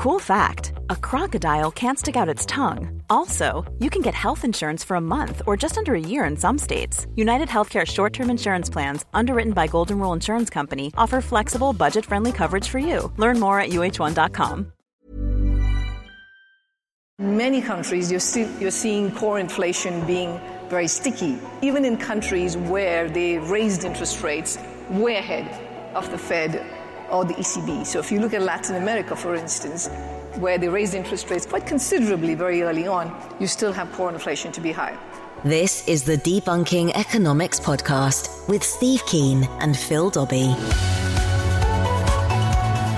Cool fact a crocodile can't stick out its tongue. Also, you can get health insurance for a month or just under a year in some states. United Healthcare short term insurance plans, underwritten by Golden Rule Insurance Company, offer flexible, budget friendly coverage for you. Learn more at uh1.com. In many countries, you're, still, you're seeing core inflation being very sticky, even in countries where they raised interest rates way ahead of the Fed or the ECB. So if you look at Latin America, for instance, where they raised interest rates quite considerably very early on, you still have core inflation to be high. This is the Debunking Economics Podcast with Steve Keen and Phil Dobbie.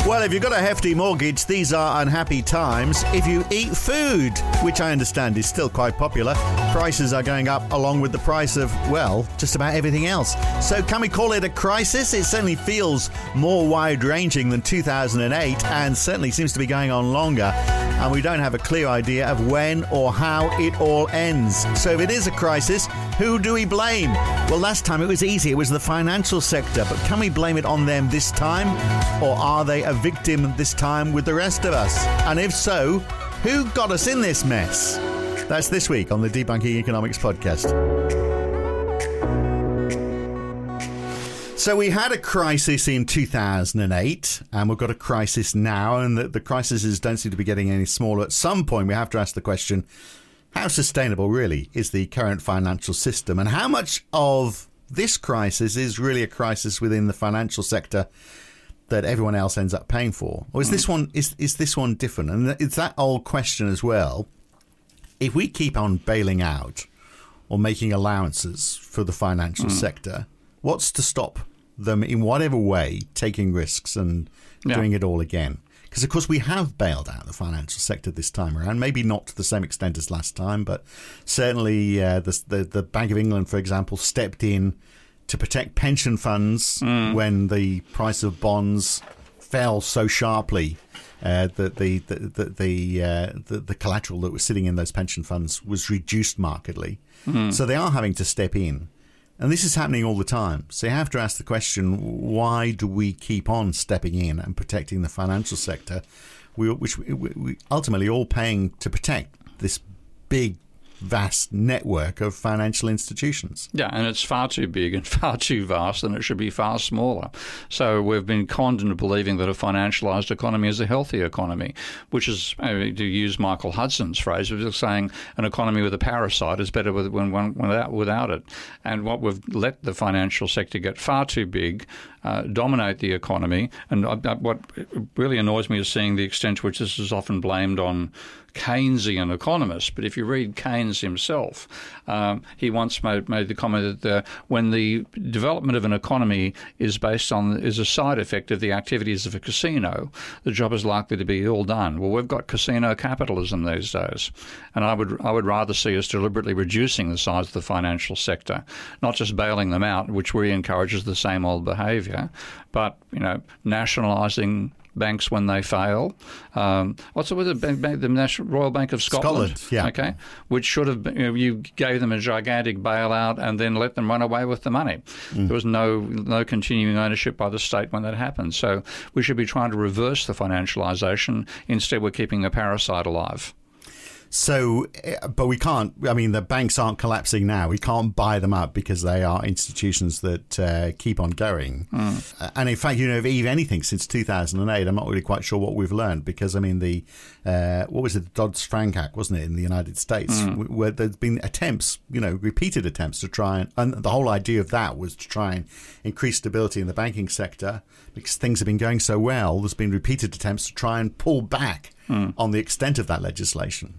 Well, if you've got a hefty mortgage, these are unhappy times. If you eat food, which I understand is still quite popular, prices are going up along with the price of, well, just about everything else. So, can we call it a crisis? It certainly feels more wide ranging than 2008 and certainly seems to be going on longer. And we don't have a clear idea of when or how it all ends. So, if it is a crisis, who do we blame? Well, last time it was easy, it was the financial sector, but can we blame it on them this time? Or are they a victim this time with the rest of us? And if so, who got us in this mess? That's this week on the Debunking Economics podcast. So we had a crisis in 2008, and we've got a crisis now, and the, the crises don't seem to be getting any smaller. At some point, we have to ask the question: How sustainable, really, is the current financial system, and how much of this crisis is really a crisis within the financial sector that everyone else ends up paying for, or is this one is is this one different? And it's that old question as well. If we keep on bailing out or making allowances for the financial sector, what's to stop them in whatever way taking risks and Yeah. doing it all again? Because of course we have bailed out the financial sector this time around. Maybe not to the same extent as last time, but certainly uh, the, the the Bank of England, for example, stepped in to protect pension funds when the price of bonds fell so sharply uh, that the the the the, uh, the the collateral that was sitting in those pension funds was reduced markedly. So they are having to step in. And this is happening all the time. So you have to ask the question why do we keep on stepping in and protecting the financial sector, we, which we, we ultimately all paying to protect this big, vast network of financial institutions? Yeah, and it's far too big and far too vast, and it should be far smaller. So we've been conned into believing that a financialized economy is a healthy economy, which is, to use Michael Hudson's phrase, which is saying an economy with a parasite is better with, when, when, without, without it. And what we've let the financial sector get far too big, uh, dominate the economy. And uh, what really annoys me is seeing the extent to which this is often blamed on Keynesian economists. But if you read Keynes himself, um, he once made, made the comment that uh, when the development of an economy is based on is a side effect of the activities of a casino, the job is likely to be ill done. Well, we've got casino capitalism these days, and I would I would rather see us deliberately reducing the size of the financial sector, not just bailing them out, which we encourage as the same old behaviour, but you know nationalising banks when they fail. Um, what's it with the, bank, the National Royal Bank of Scotland? Scotland, yeah. Okay, which should have been, you, know, you gave them a gigantic bailout and then let them run away with the money. There was no no continuing ownership by the state when that happened. So we should be trying to reverse the financialisation. Instead, we're keeping the parasite alive. So, uh, but we can't. I mean, the banks aren't collapsing now. We can't buy them up because they are institutions that uh, keep on going. Uh, And in fact, you know, if if anything, since 2008, I'm not really quite sure what we've learned because I mean, the uh, what was it, the Dodd Frank Act, wasn't it, in the United States, wh- where there's been attempts, you know, repeated attempts to try and, and the whole idea of that was to try and increase stability in the banking sector because things have been going so well. There's been repeated attempts to try and pull back on the extent of that legislation.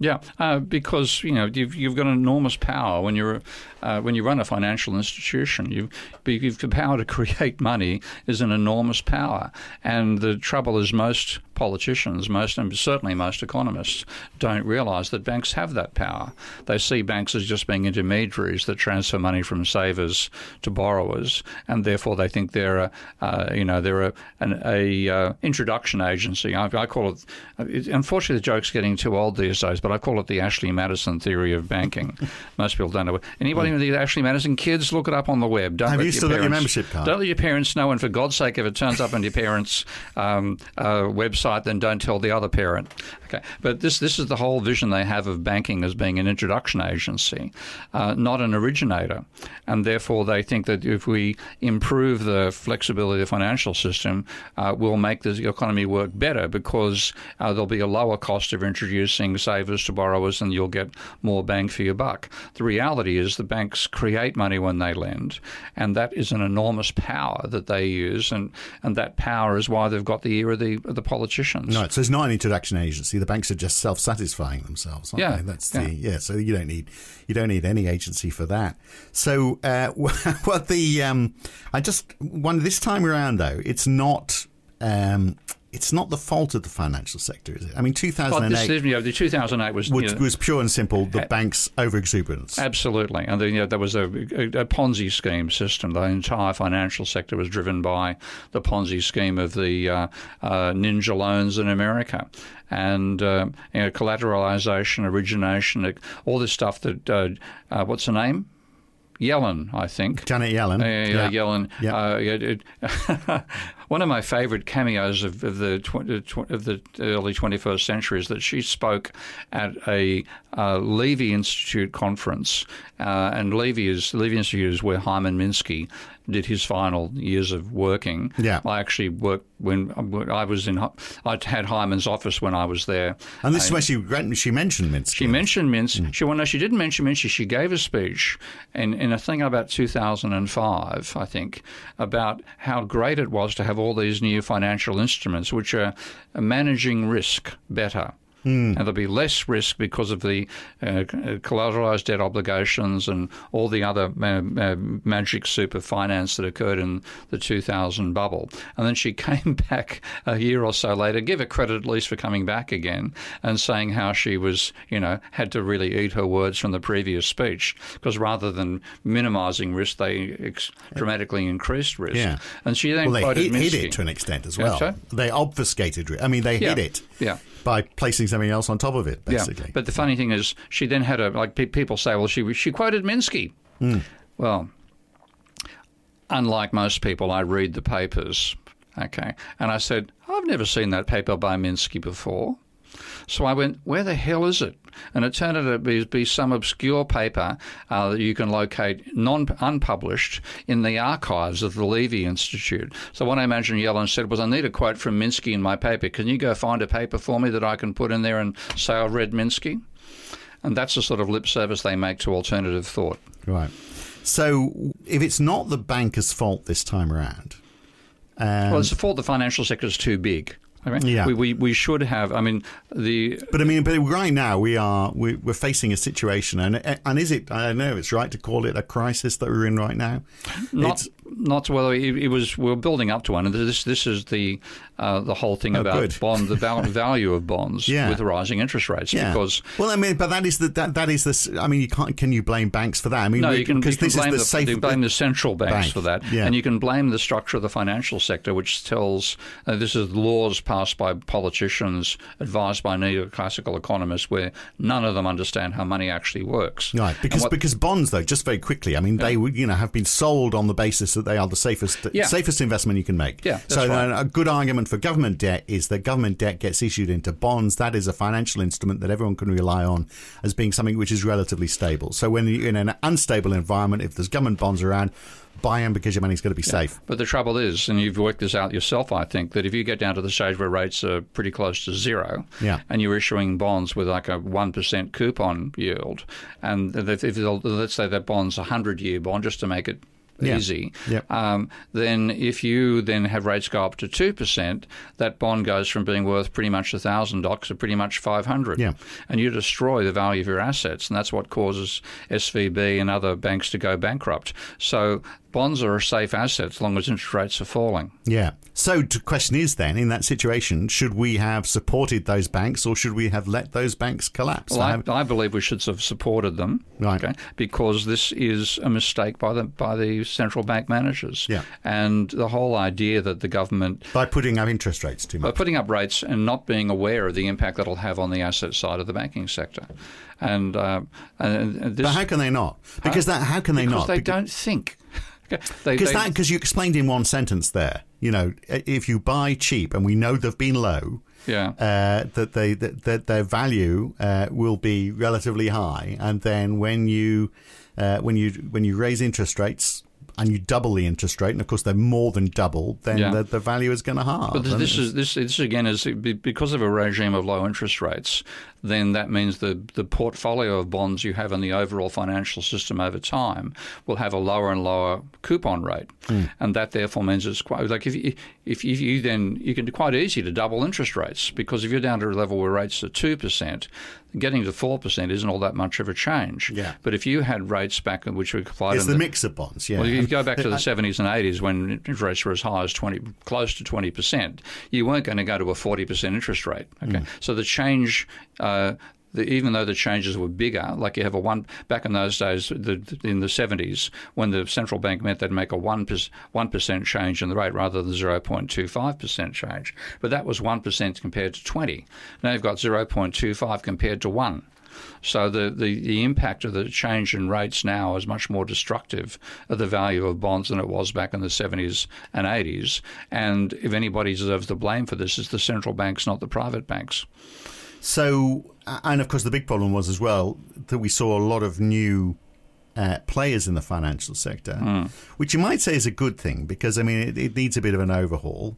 Yeah, uh, because you know you've you've got enormous power when you're uh, when you run a financial institution. You've you've the power to create money is an enormous power, and the trouble is most politicians, most and certainly most economists don't realise that banks have that power. They see banks as just being intermediaries that transfer money from savers to borrowers, and therefore they think they're a uh, you know they're a an a uh, introduction agency. I, I call it, it. Unfortunately, the joke's getting too old these days, but I call it the Ashley Madison theory of banking. Most people don't know it. Anybody with the Ashley Madison kids, look it up on the web. Don't Have let you still got your parents- membership card? Don't let your parents know, and for God's sake, if it turns up on your parents' um, uh, website then don't tell the other parent. Okay, but this this is the whole vision they have of banking as being an introduction agency, uh, not an originator, and therefore they think that if we improve the flexibility of the financial system, uh, we'll make the economy work better because uh, there'll be a lower cost of introducing savers to borrowers, and you'll get more bang for your buck. The reality is the banks create money when they lend, and that is an enormous power that they use, and, and that power is why they've got the ear of the of the politicians. Right, so it's not an introduction agency. The banks are just self-satisfying themselves. Yeah, they? that's yeah. the yeah. So you don't need you don't need any agency for that. So uh, what the um, I just wonder this time around though, it's not. Um, it's not the fault of the financial sector, is it? I mean, 2008 Well, you know, the 2008 was, was, you know, was pure and simple the bank's overexuberance. Absolutely, and then, you know, there was a, a, a Ponzi scheme system. The entire financial sector was driven by the Ponzi scheme of the uh, uh, ninja loans in America, and uh, you know, collateralization, origination, all this stuff. That uh, uh, what's the name? Yellen, I think. Janet Yellen. Uh, yeah, Yellen. Yeah. Uh, one of my favourite cameos of, of the tw- of the early 21st century is that she spoke at a uh, Levy Institute conference, uh, and Levy is Levy Institute is where Hyman Minsky did his final years of working. Yeah. I actually worked when I was in. I had Hyman's office when I was there. and this is where she she mentioned Minsky. She mentioned Minsky. Mm. She well, no, she didn't mention Minsky. She gave a speech in, in a thing about 2005, I think, about how great it was to have all these new financial instruments which are managing risk better. And there'll be less risk because of the uh, collateralized debt obligations and all the other uh, uh, magic soup of finance that occurred in the 2000 bubble. And then she came back a year or so later, give her credit at least for coming back again, and saying how she was, you know, had to really eat her words from the previous speech because rather than minimizing risk, they ex- dramatically increased risk. Yeah. And she then well, they hid, hid it to an extent as Yeah, well. sorry? They obfuscated risk. I mean, they Yeah. hid it Yeah. By placing something else on top of it, basically. Yeah, but the funny thing is, she then had a like pe- people say, well, she she quoted Minsky. Hmm. Well, unlike most people, I read the papers. Okay, and I said, I've never seen that paper by Minsky before. So I went, where the hell is it? And it turned out to be, be some obscure paper uh, that you can locate non unpublished in the archives of the Levy Institute. So what I imagine Yellen said was, I need a quote from Minsky in my paper. Can you go find a paper for me that I can put in there and say I've read Minsky? And that's the sort of lip service they make to alternative thought. Right. So if it's not the banker's fault this time around, um, well, it's the fault the financial sector is too big. Yeah. we, we, we should have. I mean, the but I mean, but right now we are we, we're facing a situation, and and is it? I don't know. It's right to call it a crisis that we're in right now. not It's- not well. It, it was we are building up to one, and this this is the uh, the whole thing Oh, about good. bond the val- value of bonds Yeah. with rising interest rates. yeah. Because well, I mean, but that is the that, that is this. I mean, you can't. Can you blame banks for that? I mean, no, we- you can, because this blame is the the, safe. you blame the central banks bank, for that, yeah. and you can blame the structure of the financial sector, which tells uh, this is laws passed by politicians advised by neoclassical economists, where none of them understand how money actually works. Right, because what- because bonds though, just very quickly, I mean, they would you know have been sold on the basis that they are the safest Yeah. safest investment you can make. Yeah, so right. uh, a good argument for government debt is that government debt gets issued into bonds. That is a financial instrument that everyone can rely on as being something which is relatively stable. So when you're in an unstable environment, if there's government bonds around, buy them because your money's going to be safe. But the trouble is, and you've worked this out yourself, I think, that if you get down to the stage where rates are pretty close to zero, Yeah. and you're issuing bonds with like a one percent coupon yield, and if, if let's say that bond's a hundred year bond, just to make it Yeah. easy, Yep. um, then if you then have rates go up to two percent, that bond goes from being worth pretty much a thousand dollars to pretty much five hundred, Yeah. and you destroy the value of your assets, and that's what causes SVB and other banks to go bankrupt. So bonds are a safe asset as long as interest rates are falling. Yeah. So the question is then, in that situation, should we have supported those banks or should we have let those banks collapse? Well, I I, have- I believe we should have supported them, Right. okay, because this is a mistake by the by the central bank managers. Yeah. And the whole idea that the government by putting up interest rates too much. by putting up rates and not being aware of the impact that'll have on the asset side of the banking sector, and uh, and this But how can they not? Because that how can they because not? they Becau- don't think. Because that because you explained in one sentence there, you know, if you buy cheap and we know they've been low, Yeah. uh, that they that, that their value uh, will be relatively high, and then when you uh, when you when you raise interest rates and you double the interest rate, and of course they're more than double, then Yeah. the, the value is going to halve. But this, this is this, this again is because of a regime of low interest rates. Then that means the the portfolio of bonds you have in the overall financial system over time will have a lower and lower coupon rate, and that therefore means it's quite like if you, if you, you then you can quite easy to double interest rates because if you're down to a level where rates are two percent, getting to four percent isn't all that much of a change. Yeah. But if you had rates back which were applied it's in the mix of bonds, yeah. well, if you go back to the 70s and 80s when interest rates were as high as 20, close to 20%, you weren't going to go to a 40% interest rate. Okay, so the change. Uh, Uh, the, even though the changes were bigger, like you have a one back in those days, the, in the 70s, when the central bank meant they'd make a one one percent change in the rate rather than zero point two five percent change, but that was one percent compared to twenty. Now you've got zero point two five compared to one. So the, the, the impact of the change in rates now is much more destructive of the value of bonds than it was back in the 70s and 80s. And if anybody deserves the blame for this, it's the central banks, not the private banks. So, and of course, the big problem was as well that we saw a lot of new uh, players in the financial sector, which you might say is a good thing because I mean it, it needs a bit of an overhaul.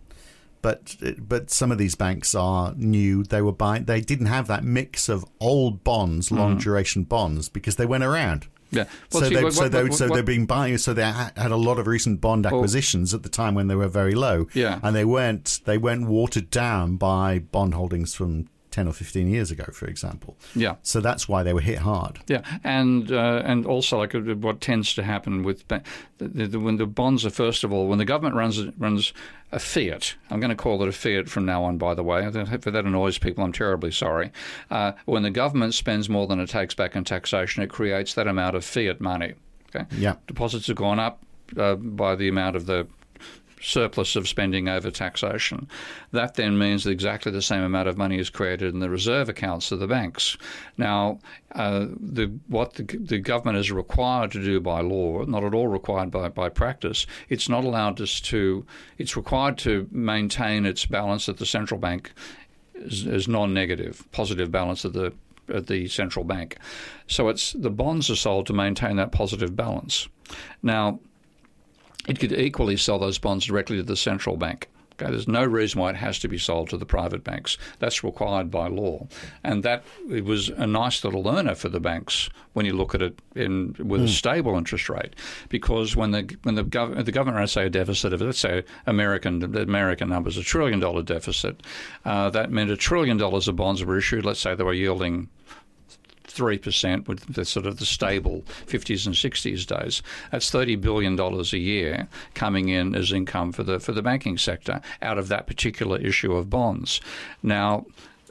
But but some of these banks are new. They were buying. They didn't have that mix of old bonds, long duration bonds, because they went around. Yeah. Well, so see, they, what- so what- they, what- so they've been buying. So they had a lot of recent bond acquisitions at the time when they were very low. Yeah. and they weren't they weren't watered down by bond holdings from ten or fifteen years ago, for example. Yeah. So that's why they were hit hard. Yeah, and uh, and also like uh, what tends to happen with ba- the, the, when the bonds are first of all when the government runs runs a fiat. I'm going to call it a fiat from now on. By the way, if that annoys people, I'm terribly sorry. Uh, when the government spends more than it takes back in taxation, it creates that amount of fiat money. Okay. Yeah. Deposits have gone up uh, by the amount of the surplus of spending over taxation. That then means that exactly the same amount of money is created in the reserve accounts of the banks. Now, uh, the, what the, the government is required to do by law, not at all required by, by practice, it's not allowed us to, it's required to maintain its balance at the central bank as, as non-negative, positive balance at the at the central bank. So it's the bonds are sold to maintain that positive balance. Now, it could equally sell those bonds directly to the central bank. Okay, there's no reason why it has to be sold to the private banks. That's required by law, and that it was a nice little earner for the banks when you look at it in with a stable interest rate, because when the when the, gov- the government has say a deficit of let's say American the American numbers a trillion dollar deficit, uh, that meant a trillion dollars of bonds were issued. Let's say they were yielding three percent with the sort of the stable fifties and sixties days. That's thirty billion dollars a year coming in as income for the for the banking sector out of that particular issue of bonds. Now,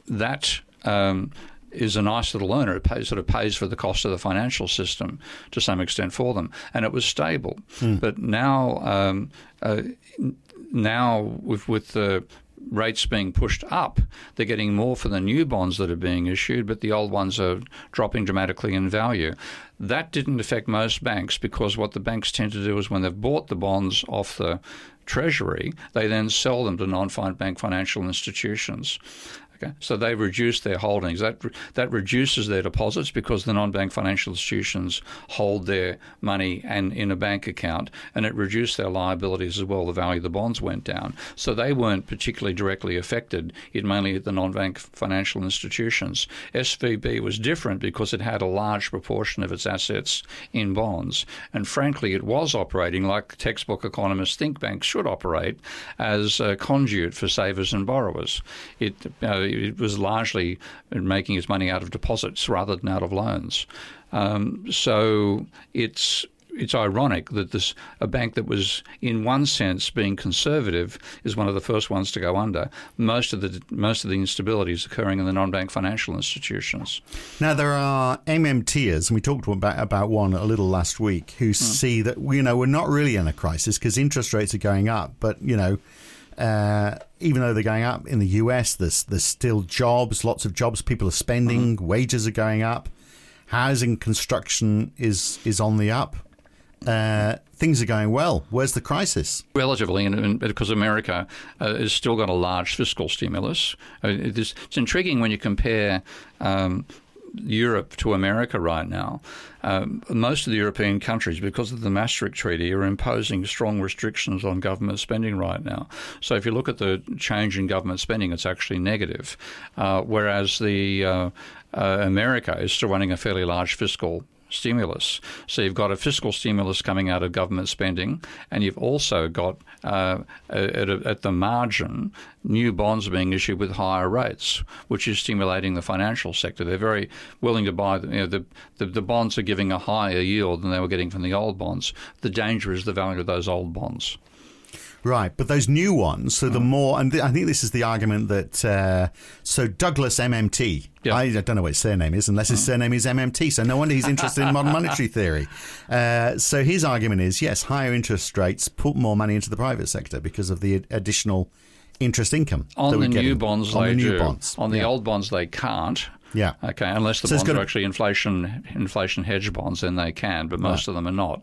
that. Um, is a nice little earner. It pays, sort of pays for the cost of the financial system to some extent for them, and it was stable. But now, um, uh, now with with the rates being pushed up, they're getting more for the new bonds that are being issued, but the old ones are dropping dramatically in value. That didn't affect most banks because what the banks tend to do is when they've bought the bonds off the Treasury, they then sell them to non-bank financial institutions. Okay, so they reduce their holdings. That that reduces their deposits because the non-bank financial institutions hold their money and in a bank account, and it reduced their liabilities as well. The value of the bonds went down, so they weren't particularly directly affected. It mainly the non-bank financial institutions. SVB was different because it had a large proportion of its assets in bonds, and frankly, it was operating like textbook economists think banks should operate as a conduit for savers and borrowers. It uh, it was largely making its money out of deposits rather than out of loans. Um, so it's it's ironic that this a bank that was in one sense being conservative is one of the first ones to go under. Most of the most of the instability is occurring in the non-bank financial institutions. Now there are MMTers, and we talked about about one a little last week, who see that you know we're not really in a crisis because interest rates are going up, but you know. Uh, even though they're going up in the US, there's there's still jobs, lots of jobs. People are spending, wages are going up, housing construction is is on the up, uh, things are going well. Where's the crisis? Relatively, and, and because America uh, has still got a large fiscal stimulus. Uh, it is, it's intriguing when you compare. Um, Europe to America right now, um, most of the European countries, because of the Maastricht Treaty, are imposing strong restrictions on government spending right now. So if you look at the change in government spending, it's actually negative, uh, whereas the uh, uh, America is still running a fairly large fiscal stimulus. So you've got a fiscal stimulus coming out of government spending, and you've also got uh, at, at, the margin new bonds being issued with higher rates, which is stimulating the financial sector. They're very willing to buy. You know, the, the, the bonds are giving a higher yield than they were getting from the old bonds. The danger is the value of those old bonds. Right, but those new ones, so the mm. more, and th- I think this is the argument that, uh, so Douglas MMT, yeah. I, I, don't know what his surname is, unless his mm. surname is MMT, so no wonder he's interested in modern monetary theory. Uh, so his argument is yes, higher interest rates put more money into the private sector because of the additional interest income. On the new bonds, on they the new do. Bonds. On the yeah. old bonds, they can't. Yeah. Okay. Unless the so bonds are actually inflation inflation hedge bonds, then they can, but most right. of them are not.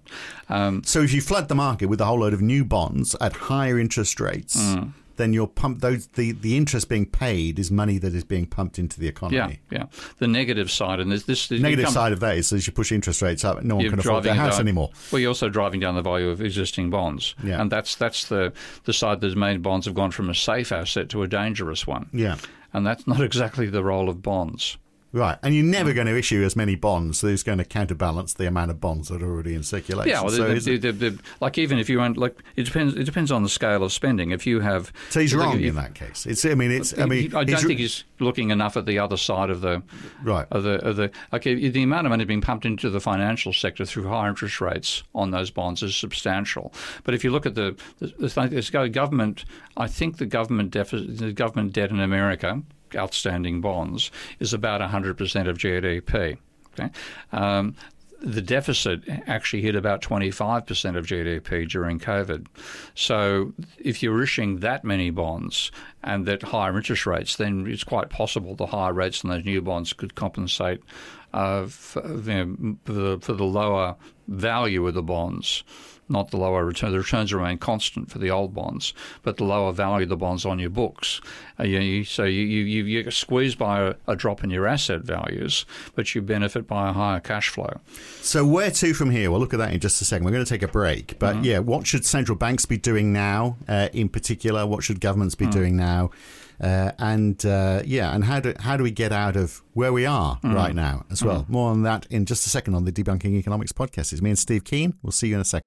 Um, so if you flood the market with a whole load of new bonds at higher interest rates. Mm then you're pump those the, the interest being paid is money that is being pumped into the economy. Yeah, yeah. The negative side, and this, this negative side of that is as you push interest rates up, no one can afford their house down, anymore. Well, you're also driving down the value of existing bonds, yeah. and that's that's the the side that's made bonds have gone from a safe asset to a dangerous one. Yeah, and that's not exactly the role of bonds. Right, and you're never mm. going to issue as many bonds so it's going to counterbalance the amount of bonds that are already in circulation. Yeah, well, so the, the, the, like even if you want, like it depends. It depends on the scale of spending. If you have, so he's wrong in that case. It's. I mean, it's. I mean, I don't think he's looking enough at the other side of the right of the of the. Okay, the amount of money being pumped into the financial sector through higher interest rates on those bonds is substantial. But if you look at the the, the government, I think the government deficit, the government debt in America outstanding bonds is about 100% of GDP. Okay? Um, the deficit actually hit about 25% of GDP during COVID. So if you're issuing that many bonds and at higher interest rates, then it's quite possible the higher rates on those new bonds could compensate uh, for, you know, for, the, for the lower value of the bonds not the lower return. The returns remain constant for the old bonds, but the lower value of the bonds on your books. Uh, you, so you, you, you get squeezed by a, a, drop in your asset values, but you benefit by a higher cash flow. So where to from here? We'll look at that in just a second. We're going to take a break. But mm-hmm. yeah, what should central banks be doing now uh, in particular? What should governments be mm-hmm. doing now? Uh, and uh, yeah, and how do how do we get out of where we are mm. right now as well? Mm. More on that in just a second on the Debunking Economics podcast. It's me and Steve Keen. We'll see you in a second.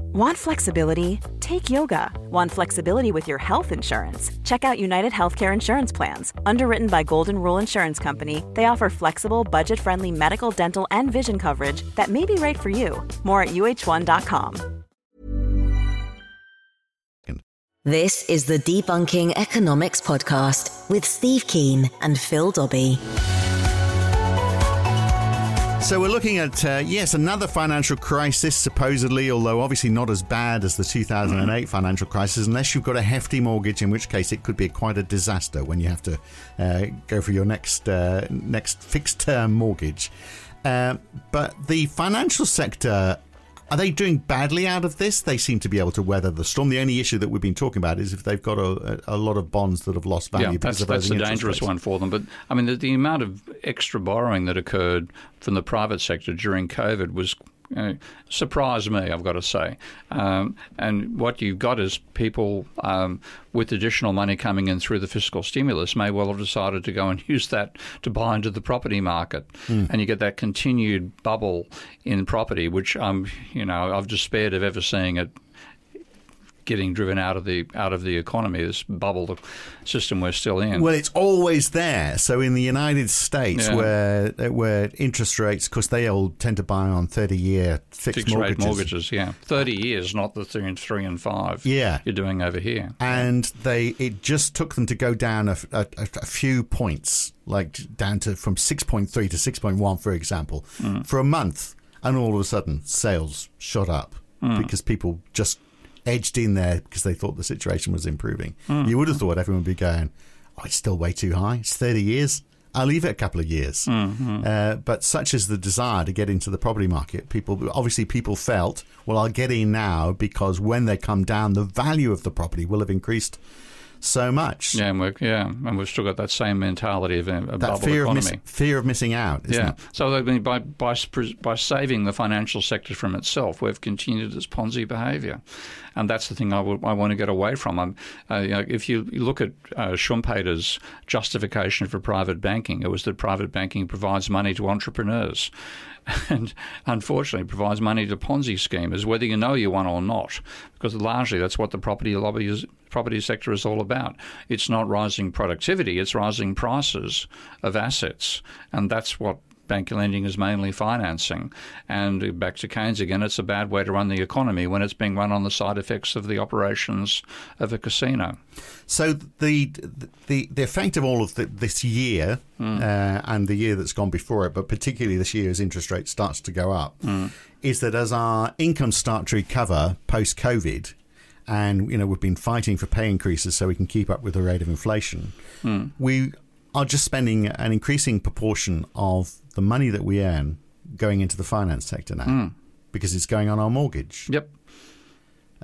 Want flexibility? Take yoga. Want flexibility with your health insurance? Check out United Healthcare Insurance Plans. Underwritten by Golden Rule Insurance Company, they offer flexible, budget friendly medical, dental, and vision coverage that may be right for you. More at uh1.com. This is the Debunking Economics Podcast with Steve Keen and Phil Dobbie. So we're looking at uh, yes another financial crisis supposedly, although obviously not as bad as the 2008 financial crisis, unless you've got a hefty mortgage, in which case it could be quite a disaster when you have to uh, go for your next uh, next fixed term mortgage. Uh, but the financial sector are they doing badly out of this? They seem to be able to weather the storm. The only issue that we've been talking about is if they've got a, a lot of bonds that have lost value. Yeah, that's, that's a dangerous rates. one for them. But I mean, the, the amount of extra borrowing that occurred from the private sector during COVID was uh, surprised me, I've got to say. Um, and what you've got is people um, with additional money coming in through the fiscal stimulus may well have decided to go and use that to buy into the property market, mm. and you get that continued bubble in property, which I'm, you know, I've despaired of ever seeing it getting driven out of the out of the economy, this bubble system we're still in. Well, it's always there. So in the United States, Yeah. where where interest rates, because they all tend to buy on thirty year fixed, Fixed mortgages. rate mortgages, yeah, thirty years, not the three and three and five. Yeah. you're doing over here. and they it just took them to go down a, a, a few points, like down to from six point three to six point one, for example, mm. for a month, and all of a sudden sales shot up mm. because people just edged in there because they thought the situation was improving. Hmm. You would have thought everyone would be going, "Oh, it's still way too high. It's thirty years." I'll leave it a couple of years. Hmm, hmm. Uh, but such is the desire to get into the property market. People obviously people felt, well, I'll get in now because when they come down, the value of the property will have increased so much. Yeah, and we're, yeah, and we've still got that same mentality of a, a that bubble fear of miss, fear of missing out. Isn't Yeah. it? So I mean, by by by saving the financial sector from itself, we've continued its Ponzi behaviour, and that's the thing I want to get away from. Uh, you know, if you look at uh, Schumpeter's justification for private banking, it was that private banking provides money to entrepreneurs. And unfortunately, provides money to Ponzi schemers, whether you know you won or not, because largely that's what the property lobby is, property sector is all about. It's not rising productivity; it's rising prices of assets, and that's what bank lending is mainly financing. And back to Keynes again, it's a bad way to run the economy when it's being run on the side effects of the operations of a casino. So the the the effect of all of the, this year Hmm. uh, and the year that's gone before it, but particularly this year as interest rate starts to go up, Hmm. is that as our incomes start to recover post COVID, and you know we've been fighting for pay increases so we can keep up with the rate of inflation, Hmm. we are just spending an increasing proportion of the money that we earn going into the finance sector now Hmm. because it's going on our mortgage. Yep.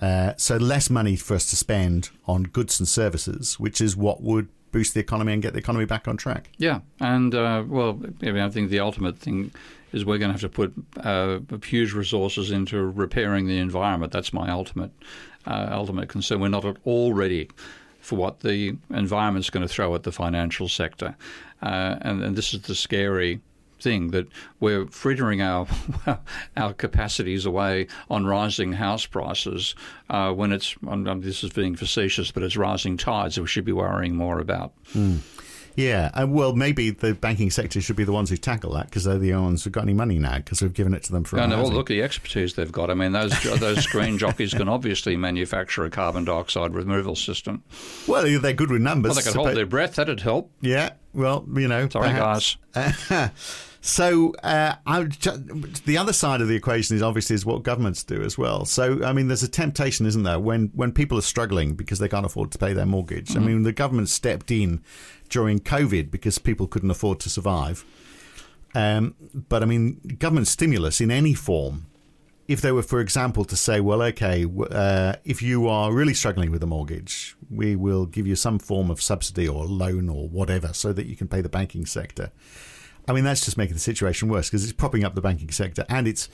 Uh, so less money for us to spend on goods and services, which is what would boost the economy and get the economy back on track. Yeah, and uh, well, I, mean, I think the ultimate thing is we're going to have to put uh, huge resources into repairing the environment. That's my ultimate uh, ultimate concern. We're not at all ready for what the environment's going to throw at the financial sector, uh, and, and this is the scary thing that we're frittering our our capacities away on rising house prices uh, when it's um, um, this is being facetious, but it's rising tides that we should be worrying more about. Yeah, uh, well, maybe the banking sector should be the ones who tackle that because they're the only ones who've got any money now because we've given it to them for No, no, well, look at the expertise they've got. I mean, those those screen jockeys can obviously manufacture a carbon dioxide removal system. Well, they're good with numbers. Well, they could hold their breath. That'd help. Yeah, well, you know. Sorry, perhaps. guys. So uh, I, the other side of the equation is obviously is what governments do as well. So I mean, there's a temptation, isn't there, when when people are struggling because they can't afford to pay their mortgage. I mean, the government stepped in during COVID because people couldn't afford to survive. Um, but I mean, government stimulus in any form. If they were, for example, to say, well, okay, uh, if you are really struggling with a mortgage, we will give you some form of subsidy or loan or whatever so that you can pay the banking sector. I mean, that's just making the situation worse because it's propping up the banking sector and it's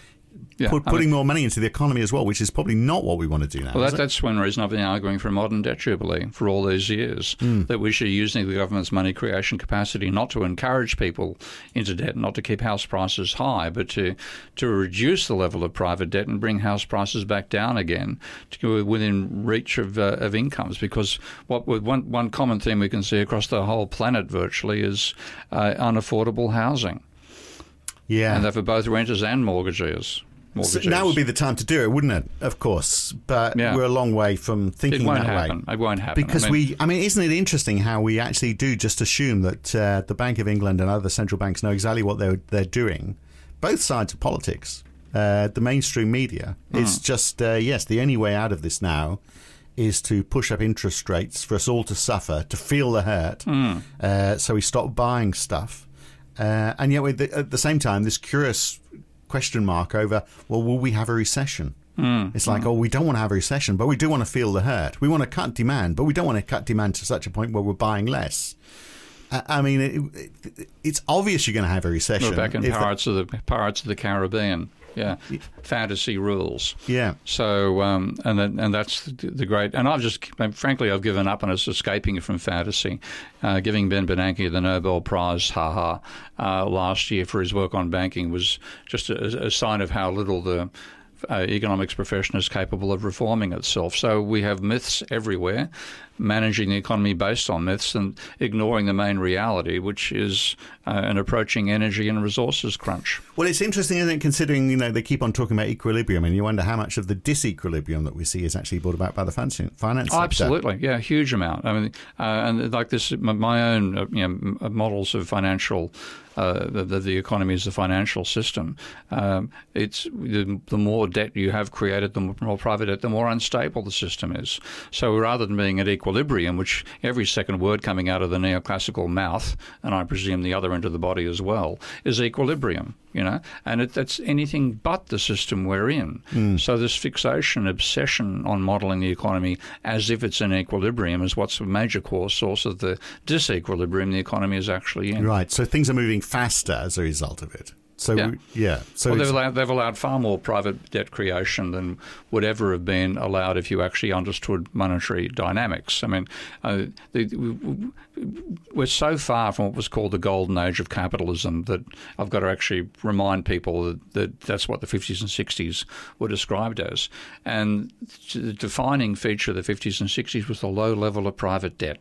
Yeah, put, I putting mean- more money into the economy as well, which is probably not what we want to do now. Well, that, that's one reason I've been arguing for a modern debt jubilee for all these years. That we should be using the government's money creation capacity not to encourage people into debt, not to keep house prices high, but to to reduce the level of private debt and bring house prices back down again to go within reach of, uh, of incomes. Because what one one common theme we can see across the whole planet virtually is uh, unaffordable housing, yeah. and that for both renters and mortgagees. So now would be the time to do it, wouldn't it? Of course, but Yeah. we're a long way from thinking it won't that happen. way. It won't happen I Because mean- we, I mean, isn't it interesting how we actually do just assume that uh, the Bank of England and other central banks know exactly what they're they're doing, both sides of politics. Uh, the mainstream media Hmm. is just uh, yes, the only way out of this now is to push up interest rates for us all to suffer, to feel the hurt, Hmm. uh, so we stop buying stuff. Uh, and yet, the, at the same time, this curious question mark over, well, will we have a recession? Hmm. It's like, hmm. oh, we don't want to have a recession, but we do want to feel the hurt. We want to cut demand, but we don't want to cut demand to such a point where we're buying less. I I mean, it, it, it's obvious you're going to have a recession. We're back in if the- of the Pirates of the Caribbean. Yeah, fantasy rules. yeah. So um, and then, and that's the, great. And I've just frankly I've given up on us escaping from fantasy, uh, giving Ben Bernanke the Nobel Prize, haha, uh, last year for his work on banking was just a, a sign of how little the uh, economics profession is capable of reforming itself. So we have myths everywhere, managing the economy based on myths and ignoring the main reality, which is uh, an approaching energy and resources crunch. Well, it's interesting, isn't it, considering you know they keep on talking about equilibrium, and you wonder how much of the disequilibrium that we see is actually brought about by the finance. Oh, absolutely, yeah, huge amount. I mean, uh, and like this, my own uh, you know, models of financial uh, the, the, economy is the financial system. Um, it's the, the, more debt you have created, the more private debt, the more unstable the system is. So rather than being at equilibrium, which every second word coming out of the neoclassical mouth, and I presume the other end of the body as well, is equilibrium you know, and it, that's anything but the system we're in. Mm. So this fixation, obsession on modelling the economy as if it's in equilibrium is what's a major cause source of the disequilibrium the economy is actually in. Right. So things are moving faster as a result of it. So yeah, yeah. so well, they've allowed, they've allowed far more private debt creation than would ever have been allowed if you actually understood monetary dynamics. I mean, uh, the, we're so far from what was called the golden age of capitalism that I've got to actually remind people that, that that's what the 50s and 60s were described as. And the defining feature of the 50s and 60s was the low level of private debt.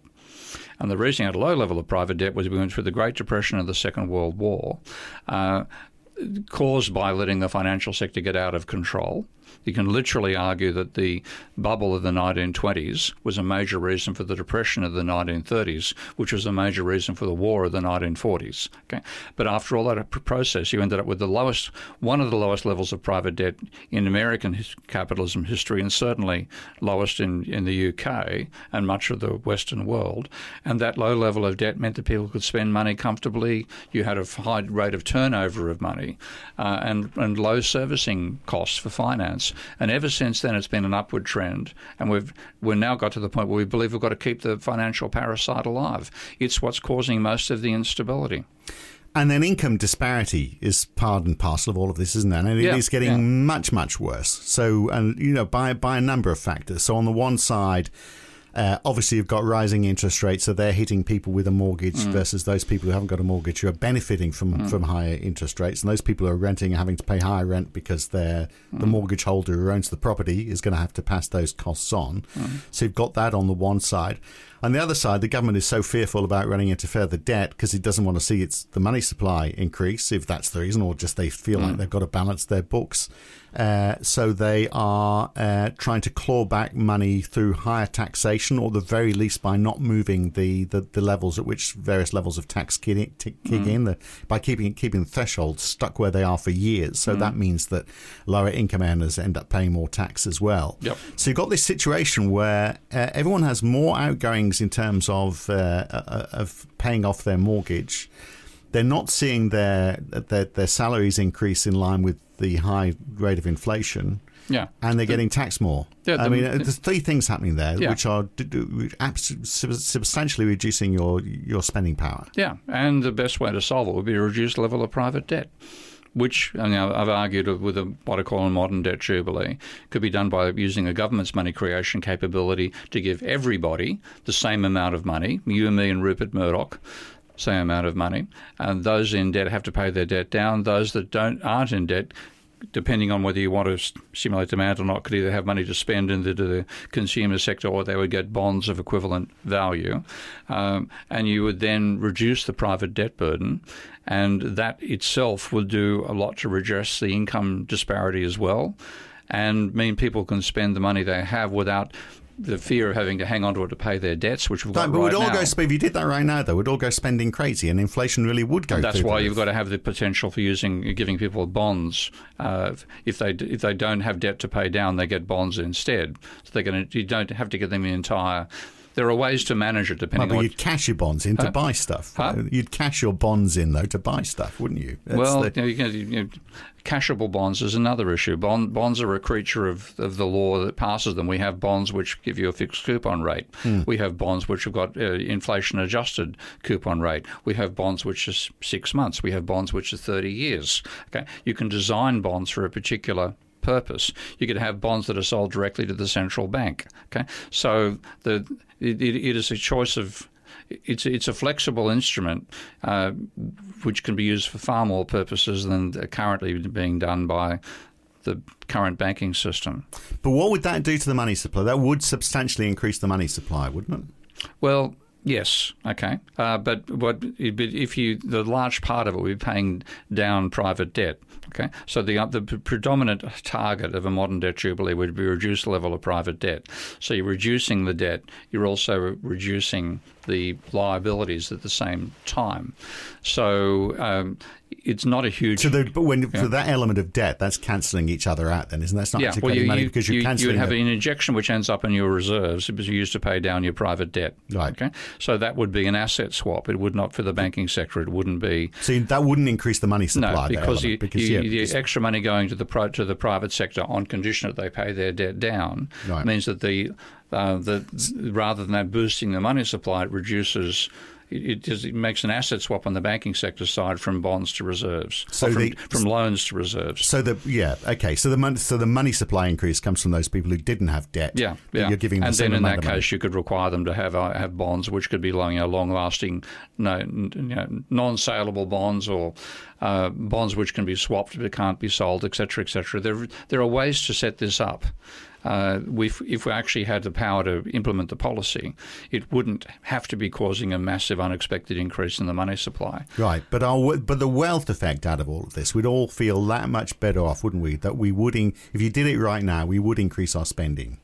And the reason at a low level of private debt was we went through the Great Depression and the Second World War, uh, caused by letting the financial sector get out of control. You can literally argue that the bubble of the 1920s was a major reason for the depression of the 1930s, which was a major reason for the war of the 1940s. Okay, but after all that process, you ended up with the lowest, one of the lowest levels of private debt in American capitalism history, and certainly lowest in, in the UK and much of the Western world. And that low level of debt meant that people could spend money comfortably. You had a high rate of turnover of money, uh, and and low servicing costs for finance. And ever since then, it's been an upward trend. And we've we're now got to the point where we believe we've got to keep the financial parasite alive. It's what's causing most of the instability. And then income disparity is part and parcel of all of this, isn't it? And it yeah, is getting yeah. much, much worse. So, and you know, by by a number of factors. So, on the one side, uh, obviously, you've got rising interest rates, so they're hitting people with a mortgage mm. versus those people who haven't got a mortgage who are benefiting from, mm. from higher interest rates. And those people who are renting are having to pay higher rent because they're, mm. the mortgage holder who owns the property is going to have to pass those costs on. Mm. So you've got that on the one side. On the other side, the government is so fearful about running into further debt because it doesn't want to see its the money supply increase, if that's the reason, or just they feel like mm. they've got to balance their books. Uh, so they are uh, trying to claw back money through higher taxation, or the very least by not moving the, the, the levels at which various levels of tax kick, in, kick mm. in the, by keeping keeping the thresholds stuck where they are for years. So mm. that means that lower income earners end up paying more tax as well. Yep. So you've got this situation where uh, everyone has more outgoings in terms of uh, uh, of paying off their mortgage they're not seeing their, their their salaries increase in line with the high rate of inflation. Yeah, and they're getting taxed more. Yeah, I mean, there's three things happening there, yeah. which are substantially reducing your your spending power. Yeah, and the best way to solve it would be to reduce reduced level of private debt which you know, I've argued with a, what I call a modern debt jubilee, could be done by using a government's money creation capability to give everybody the same amount of money, you and me and Rupert Murdoch, same amount of money. And those in debt have to pay their debt down. Those that don't aren't in debt depending on whether you want to stimulate demand or not, could either have money to spend into the consumer sector or they would get bonds of equivalent value. Um, and you would then reduce the private debt burden. And that itself would do a lot to redress the income disparity as well and mean people can spend the money they have without the fear of having to hang on to it to pay their debts, which we've got no, but right we'd all now. go, if you did that right now, though, we'd all go spending crazy, and inflation really would go. And that's why you've got to have the potential for using, giving people bonds. Uh, if they if they don't have debt to pay down, they get bonds instead. So they're going to you don't have to give them the entire there are ways to manage it depending well, but on. You'd cash your bonds in huh? to buy stuff. Huh? You'd cash your bonds in though to buy stuff, wouldn't you? That's well, the... you know, you know, cashable bonds is another issue. Bond, bonds are a creature of, of the law that passes them. We have bonds which give you a fixed coupon rate. Hmm. We have bonds which have got uh, inflation adjusted coupon rate. We have bonds which is six months. We have bonds which are 30 years. Okay, you can design bonds for a particular purpose. You could have bonds that are sold directly to the central bank. Okay, so the it, it is a choice of it's it's a flexible instrument uh, which can be used for far more purposes than currently being done by the current banking system. But what would that do to the money supply? That would substantially increase the money supply, wouldn't it? Well, Yes. Okay. Uh, but what? If you the large part of it, we're paying down private debt. Okay. So the uh, the predominant target of a modern debt jubilee would be reduced level of private debt. So you're reducing the debt. You're also reducing the liabilities at the same time. So um, it's not a huge. So, the, but when yeah. for that element of debt, that's cancelling each other out. Then isn't that? not yeah. well, you, money because you're you, cancelling. You would have the... an injection which ends up in your reserves because you used to pay down your private debt. Right. Okay. So that would be an asset swap. It would not for the banking sector. It wouldn't be. So that wouldn't increase the money supply. No, because, you, because you, yeah, the extra money going to the to the private sector on condition that they pay their debt down right. means that the uh, the rather than that boosting the money supply, it reduces it, just, it makes an asset swap on the banking sector side from bonds to reserves, so from, the, from loans to reserves. So the yeah okay, so the money so the money supply increase comes from those people who didn't have debt. Yeah, yeah. You're giving and the then in that case you could require them to have uh, have bonds which could be long, you know, long lasting, no, you know, non saleable bonds or uh, bonds which can be swapped but can't be sold, etc., etc. There there are ways to set this up uh, if we actually had the power to implement the policy, it wouldn't have to be causing a massive unexpected increase in the money supply. Right, but our, but the wealth effect out of all of this, we'd all feel that much better off, wouldn't we? That we would, in, if you did it right now, we would increase our spending.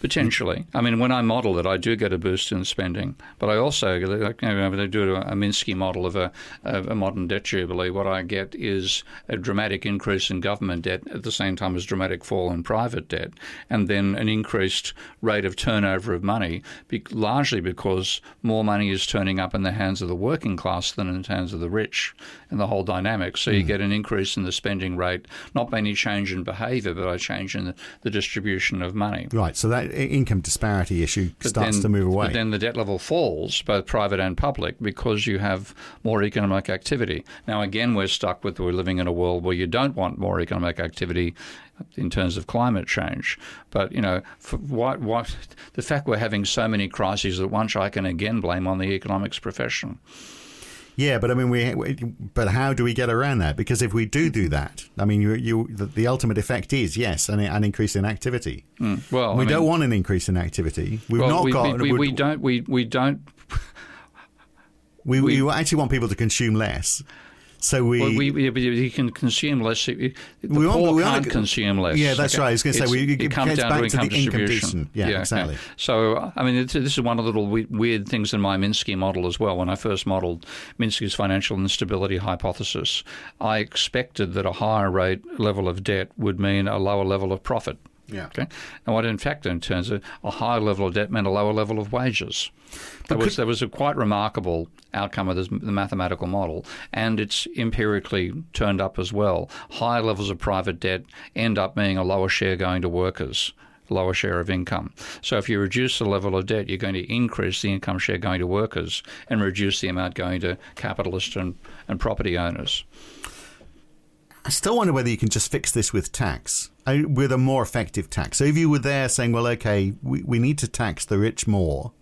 Potentially. I mean, when I model it, I do get a boost in spending. But I also, you know, when I do a, Minsky model of a, a, modern debt jubilee, what I get is a dramatic increase in government debt at the same time as dramatic fall in private debt, and then an increased rate of turnover of money, largely because more money is turning up in the hands of the working class than in the hands of the rich, and the whole dynamic. So you hmm. get an increase in the spending rate, not by any change in behaviour, but by change in the, the distribution of money. Right. So that income disparity issue but starts then, to move away. But then the debt level falls, both private and public, because you have more economic activity. Now, again, we're stuck with we're living in a world where you don't want more economic activity in terms of climate change. But you know, what what the fact we're having so many crises at once, I can again blame on the economics profession. Yeah, but I mean, we. But how do we get around that? Because if we do do that, I mean, you, you the, the ultimate effect is yes, an, an increase in activity. Mm, well, we I don't mean, want an increase in activity. We've well, not we, got. We, we, we don't. We we don't. We, we, actually want people to consume less. So we, well, we, we, can consume less. The we poor want, we can't consume less. Yeah, that's okay? right. I was going to say we, it, it comes down to income distribution. Yeah, yeah, exactly. So I mean, this is one of the little weird things in my Minsky model as well. When I first modelled Minsky's financial instability hypothesis, I expected that a higher rate level of debt would mean a lower level of profit. Yeah. Okay. And what in fact in terms of a higher level of debt meant a lower level of wages. That was that was a quite remarkable outcome of this, the mathematical model, and it's empirically turned up as well. High levels of private debt end up being a lower share going to workers lower share of income. So if you reduce the level of debt, you're going to increase the income share going to workers and reduce the amount going to capitalists and, and property owners. I still wonder whether you can just fix this with tax, uh, with a more effective tax. So if you were there saying, well, okay, we, we need to tax the rich more,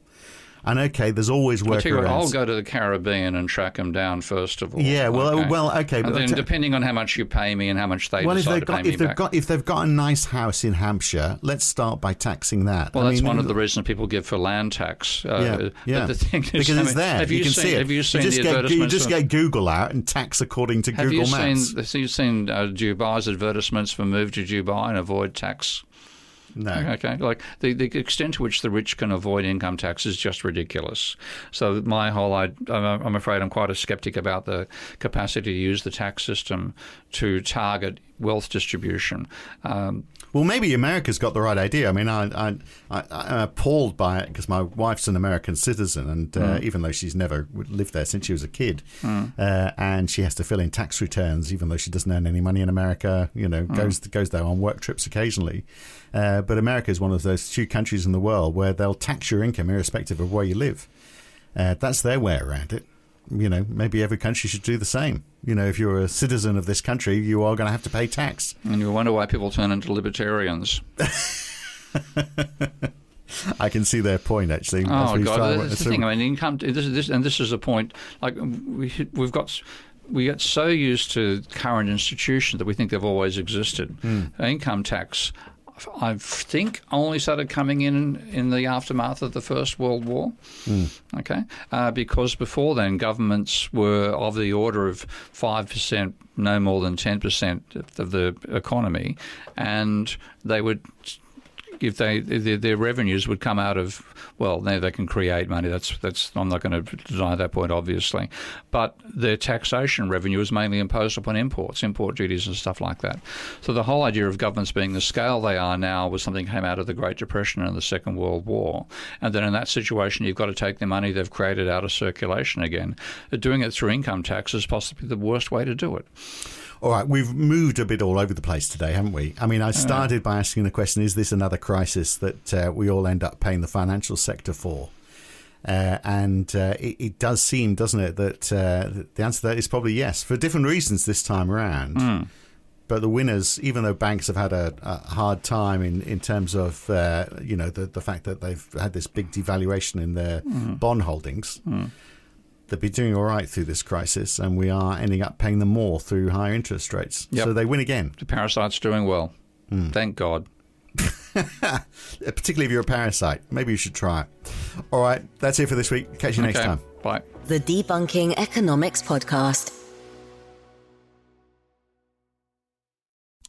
and okay, there's always work. I'll, I'll go to the Caribbean and track them down first of all. Yeah, well, okay. well, okay. And then t- depending on how much you pay me and how much they well, decide if they've got, if they've back. got if they've got a nice house in Hampshire, let's start by taxing that. Well, I that's mean, one of the reasons people give for land tax. Uh, yeah, yeah. the thing is, because I it's there. Have you, you can seen, see it. Have you seen you just the get, advertisements? You just get Google out and tax according to have Google you Maps. Seen, have you seen uh, Dubai's advertisements for move to Dubai and avoid tax? No. Okay. Like the, the extent to which the rich can avoid income tax is just ridiculous. So my whole, I, I'm afraid I'm quite a skeptic about the capacity to use the tax system to target wealth distribution. Um, well, maybe America's got the right idea. I mean, I, I, I, am appalled by it because my wife's an American citizen, and uh, mm. even though she's never lived there since she was a kid, mm. uh, and she has to fill in tax returns, even though she doesn't earn any money in America, you know, mm. goes goes there on work trips occasionally. Uh, but America is one of those few countries in the world where they'll tax your income irrespective of where you live. Uh, that's their way around it you know, maybe every country should do the same. You know, if you're a citizen of this country, you are going to have to pay tax. And you wonder why people turn into libertarians. I can see their point actually. Oh God, that's the thing. I mean, income. This, this, and this is a point. Like we, we've got we get so used to current institutions that we think they've always existed. Mm. Income tax, I think, only started coming in in the aftermath of the First World War. Mm. Okay, uh, because before then, governments were of the order of five percent, no more than ten percent of the economy, and they would if they their, their, revenues would come out of well, they, they can create money. That's that's I'm not going to deny that point, obviously, but their taxation revenue is mainly imposed upon imports, import duties and stuff like that. So the whole idea of governments being the scale they are now was something that came out of the Great Depression and the Second World War, and then in that situation you've got to take the money they've created out of circulation again. Doing it through income tax is possibly the worst way to do it. All right, we've moved a bit all over the place today, haven't we? I mean, I started by asking the question: Is this another crisis that uh, we all end up paying the financial sector for? Uh, and uh, it, it, does seem, doesn't it, that uh, the answer to that is probably yes, for different reasons this time around. Mm. But the winners, even though banks have had a, a hard time in, in terms of uh, you know the the fact that they've had this big devaluation in their mm. bond holdings. Mm they've been doing all right through this crisis, and we are ending up paying them more through higher interest rates. Yep. So they win again. The parasite's doing well. Mm. Thank God. Particularly if you're a parasite. Maybe you should try it. All right, that's it for this week. Catch you okay. next time. Bye. The Debunking Economics Podcast.